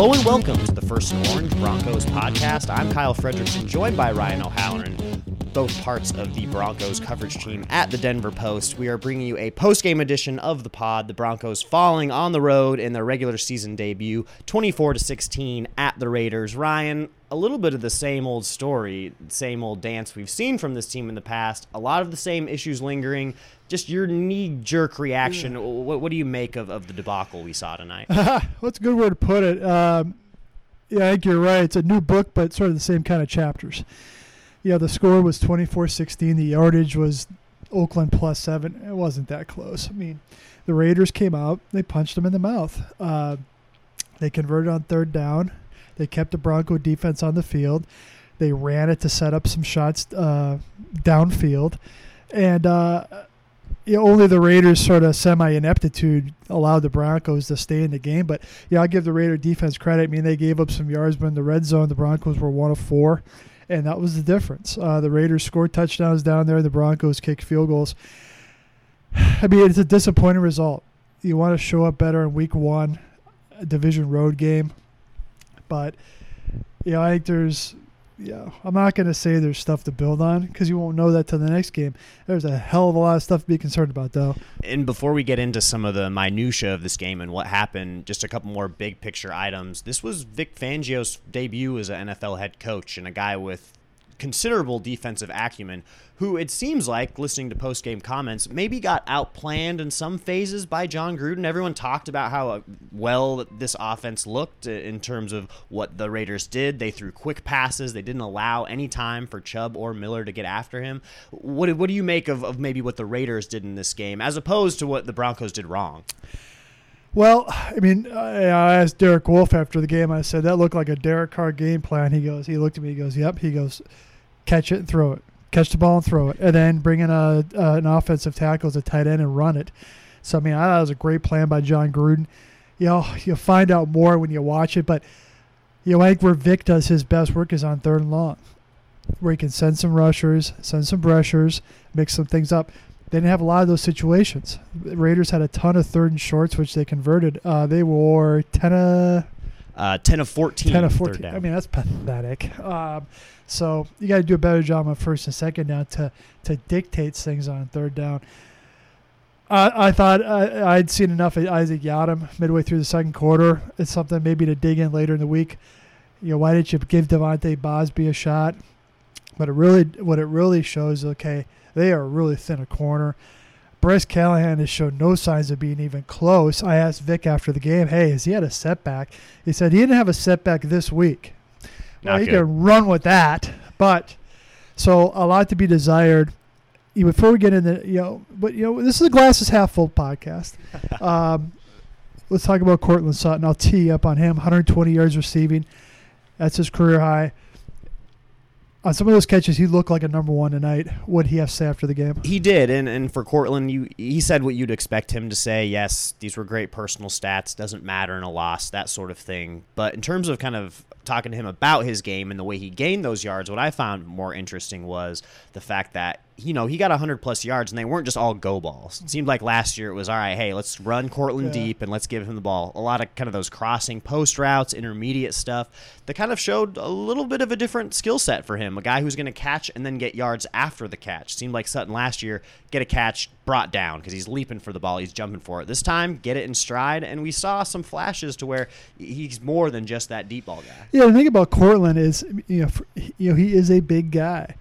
Hello and welcome to the First Orange Broncos podcast. I'm Kyle Fredrickson, joined by Ryan O'Halloran, both parts of the Broncos coverage team at the Denver Post. We are bringing you a post-game edition of the pod. The Broncos falling on the road in their regular season debut, 24 to 16 at the Raiders. Ryan, a little bit of the same old story, same old dance we've seen from this team in the past. A lot of the same issues lingering. Just your knee-jerk reaction. What, what do you make of, of the debacle we saw tonight? What's a good way to put it? Um, yeah, I think you're right. It's a new book, but sort of the same kind of chapters. Yeah, the score was 24-16. The yardage was Oakland plus seven. It wasn't that close. I mean, the Raiders came out. They punched them in the mouth. Uh, they converted on third down. They kept the Bronco defense on the field. They ran it to set up some shots uh, downfield, and uh, you know, only the Raiders' sort of semi ineptitude allowed the Broncos to stay in the game. But yeah, I'll give the Raider defense credit. I mean, they gave up some yards, but in the red zone, the Broncos were one of four, and that was the difference. Uh, the Raiders scored touchdowns down there. The Broncos kicked field goals. I mean, it's a disappointing result. You want to show up better in Week One, a division road game, but you know, I think there's yeah, I'm not going to say there's stuff to build on because you won't know that till the next game. There's a hell of a lot of stuff to be concerned about, though. And before we get into some of the minutia of this game and what happened, just a couple more big picture items. This was Vic Fangio's debut as an NFL head coach and a guy with considerable defensive acumen, who it seems like, listening to post game comments, maybe got outplanned in some phases by Jon Gruden. Everyone talked about how uh, well this offense looked in terms of what the Raiders did. They threw quick passes, they didn't allow any time for Chubb or Miller to get after him. What, what do you make of, of maybe what the Raiders did in this game as opposed to what the Broncos did wrong? Well, I mean, I asked Derek Wolfe after the game. I said that looked like a Derek Carr game plan. He goes, he looked at me. He goes, "Yep." He goes, catch it and throw it, catch the ball and throw it, and then bring in a, uh, an offensive tackle as a tight end and run it. So I mean, I thought was a great plan by Jon Gruden. You know, you'll find out more when you watch it, but you know, I think where Vic does his best work is on third and long, where he can send some rushers, send some brushers, mix some things up. They didn't have a lot of those situations. The Raiders had a ton of third and shorts, which they converted. Uh, they wore ten of uh, 10 of 14. 10 of 14. I mean, that's pathetic. Um, so you got to do a better job on first and second down to, to dictate things on third down. I, I thought I, I'd seen enough of Isaac Yiadom midway through the second quarter. It's something maybe to dig in later in the week. You know, why didn't you give De'Vante Bausby a shot? But it really, what it really shows, okay, they are really thin a corner. Bryce Callahan has shown no signs of being even close. I asked Vic after the game, hey, has he had a setback? He said he didn't have a setback this week. Well, he can run with that, but so a lot to be desired. Before we get into, you know, but you know, this is a glasses half full podcast. um, let's talk about Courtland Sutton. I'll tee up on him. 120 yards receiving. That's his career high on some of those catches, he looked like a number one tonight. What he have to say after the game? He did, and and for Courtland, you he said what you'd expect him to say. Yes, these were great personal stats. Doesn't matter in a loss, that sort of thing. But in terms of kind of talking to him about his game and the way he gained those yards, what I found more interesting was the fact that you know, he got 100 plus yards, and they weren't just all go balls. It seemed like last year it was all right. Hey, let's run Courtland yeah. deep and let's give him the ball. A lot of kind of those crossing post routes, intermediate stuff that kind of showed a little bit of a different skill set for him. A guy who's going to catch and then get yards after the catch. Seemed like Sutton last year get a catch brought down because he's leaping for the ball, he's jumping for it. This time, get it in stride, and we saw some flashes to where he's more than just that deep ball guy. Yeah, the thing about Courtland is, you know, you know, he is a big guy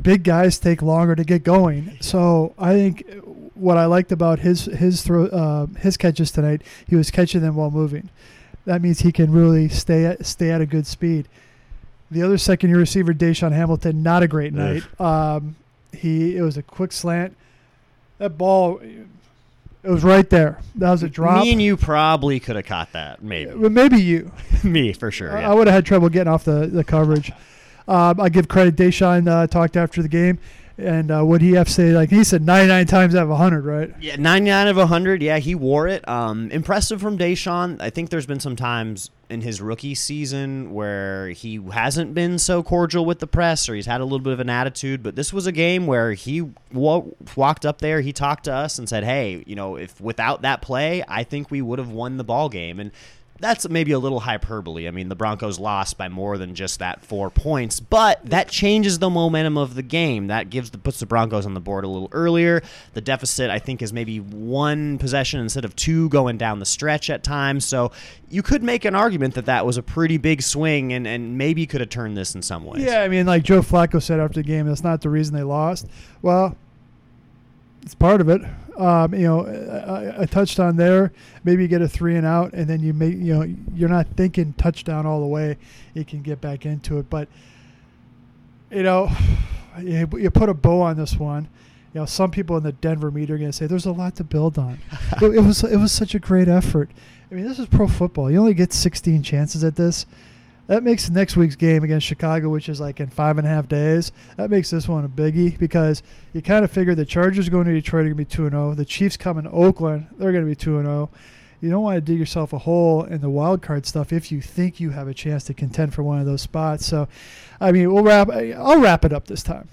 big guys take longer to get going. So I think what I liked about his his throw uh, his catches tonight, he was catching them while moving. That means he can really stay at, stay at a good speed. The other second year receiver, DaeSean Hamilton, not a great night. Um, he it was a quick slant. That ball, it was right there. That was a drop. Me and you probably could have caught that, maybe. Maybe you. Me for sure. Yeah. I would have had trouble getting off the the coverage. Um, I give credit. DaeSean uh, talked after the game, and uh, what he have say? Like he said, 99 times out of 100, right? Yeah, 99 of 100. Yeah, he wore it. Um, impressive from DaeSean. I think there's been some times in his rookie season where he hasn't been so cordial with the press or he's had a little bit of an attitude. But this was a game where he w- walked up there, he talked to us and said, "Hey, you know, if without that play, I think we would have won the ball game." And that's maybe a little hyperbole. I mean, the Broncos lost by more than just that four points, but that changes the momentum of the game. That gives the puts the Broncos on the board a little earlier. The deficit, I think, is maybe one possession instead of two going down the stretch at times. So you could make an argument that that was a pretty big swing and, and maybe could have turned this in some ways. Yeah, I mean, like Joe Flacco said after the game, that's not the reason they lost. Well, it's part of it. Um, you know, I, I, touched on there. Maybe you get a three and out, and then you make you know you're not thinking touchdown all the way. You can get back into it, but you know, you, you put a bow on this one. You know, some people in the Denver media are going to say there's a lot to build on. it, it was it was such a great effort. I mean, this is pro football. You only get 16 chances at this that makes next week's game against Chicago, which is like in five and a half days, that makes this one a biggie because you kind of figure the Chargers going to Detroit are going to be 2 0. The Chiefs coming to Oakland, they're going to be 2 0. You don't want to dig yourself a hole in the wild card stuff if you think you have a chance to contend for one of those spots. So, I mean, we'll wrap. I'll wrap it up this time.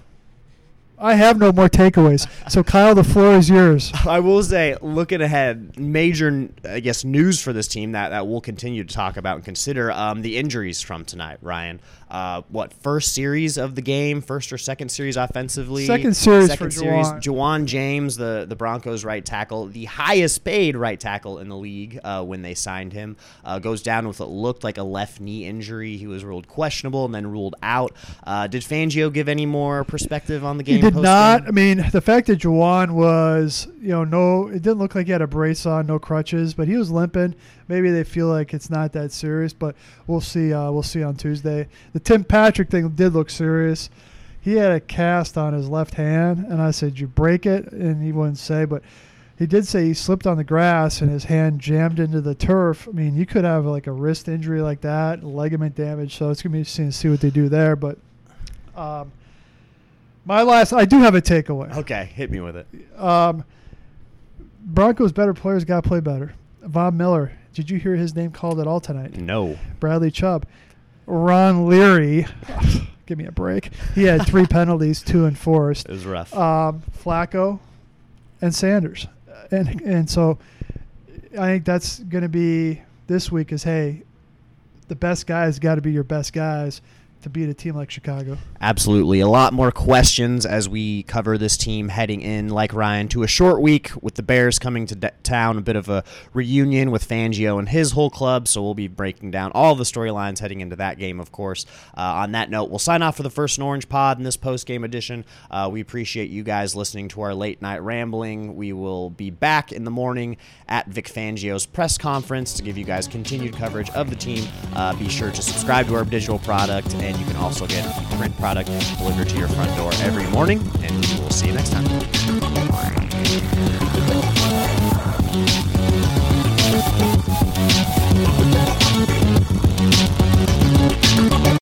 I have no more takeaways. So, Kyle, the floor is yours. I will say, looking ahead, major, I guess, news for this team that, that we'll continue to talk about and consider um, the injuries from tonight, Ryan uh, what first series of the game, first or second series offensively. Second series second for series. Ja'Wuan. Ja'Wuan James, the the Broncos right tackle, the highest paid right tackle in the league uh, when they signed him, uh, goes down with what looked like a left knee injury. He was ruled questionable and then ruled out. Uh, did Fangio give any more perspective on the game? Did post-game? not. I mean, the fact that Ja'Wuan was, you know, no, it didn't look like he had a brace on, no crutches, but he was limping maybe they feel like it's not that serious, but we'll see. Uh, we'll see on Tuesday. The Tim Patrick thing did look serious. He had a cast on his left hand, and I said, "You break it," and he wouldn't say, but he did say he slipped on the grass and his hand jammed into the turf. I mean, you could have like a wrist injury like that, ligament damage. So it's gonna be interesting to see what they do there. But um, my last, I do have a takeaway. Okay, hit me with it. Um, Broncos better players got to play better. Von Miller did you hear his name called at all tonight? No. Bradley Chubb. Ron Leary. give me a break. He had three penalties, two enforced. It was rough. Um, Flacco and Sanders. And and so I think that's going to be this week is hey, the best guys got to be your best guys to beat a team like Chicago. Absolutely. A lot more questions as we cover this team heading in, like Ryan, to a short week with the Bears coming to de- town. A bit of a reunion with Fangio and his whole club. So we'll be breaking down all the storylines heading into that game, of course. Uh, on that note, we'll sign off for the first Orange Pod in this post game edition. Uh, we appreciate you guys listening to our late night rambling. We will be back in the morning at Vic Fangio's press conference to give you guys continued coverage of the team. Uh, be sure to subscribe to our digital product and you can also get print product delivered to your front door every morning. And we'll see you next time.